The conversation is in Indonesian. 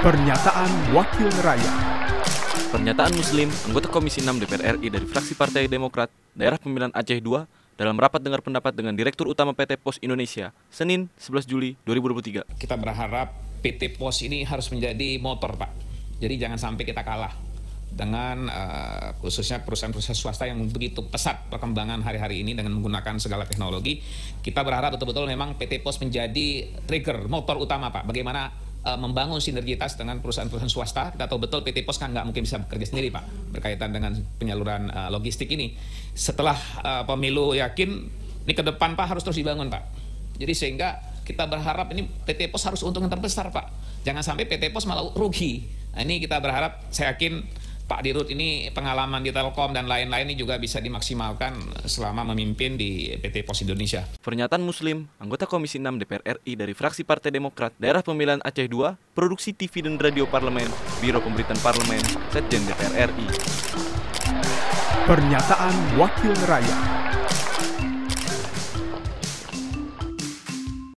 Pernyataan Wakil Rakyat Pernyataan Muslim, anggota Komisi 6 DPR RI dari fraksi Partai Demokrat, Daerah Pemilihan Aceh II, dalam rapat dengar pendapat dengan Direktur Utama PT POS Indonesia, Senin 11 Juli 2023. Kita berharap PT POS ini harus menjadi motor, Pak. Jadi jangan sampai kita kalah dengan uh, khususnya perusahaan-perusahaan swasta yang begitu pesat perkembangan hari-hari ini dengan menggunakan segala teknologi. Kita berharap betul-betul memang PT POS menjadi trigger, motor utama, Pak. Bagaimana uh, membangun sinergitas dengan perusahaan-perusahaan swasta. Kita tahu betul PT POS kan nggak mungkin bisa bekerja sendiri, Pak, berkaitan dengan penyaluran uh, logistik ini. Setelah uh, pemilu yakin, ini ke depan Pak harus terus dibangun, Pak. Jadi sehingga kita berharap ini PT POS harus untung yang terbesar, Pak. Jangan sampai PT POS malah rugi. Nah, ini kita berharap, saya yakin Pak Dirut ini pengalaman di Telkom dan lain-lain ini juga bisa dimaksimalkan selama memimpin di PT Pos Indonesia. Pernyataan Muslim, anggota Komisi 6 DPR RI dari fraksi Partai Demokrat, Daerah Pemilihan Aceh II, Produksi TV dan Radio Parlemen, Biro Pemberitaan Parlemen, Setjen DPR RI. Pernyataan Wakil Rakyat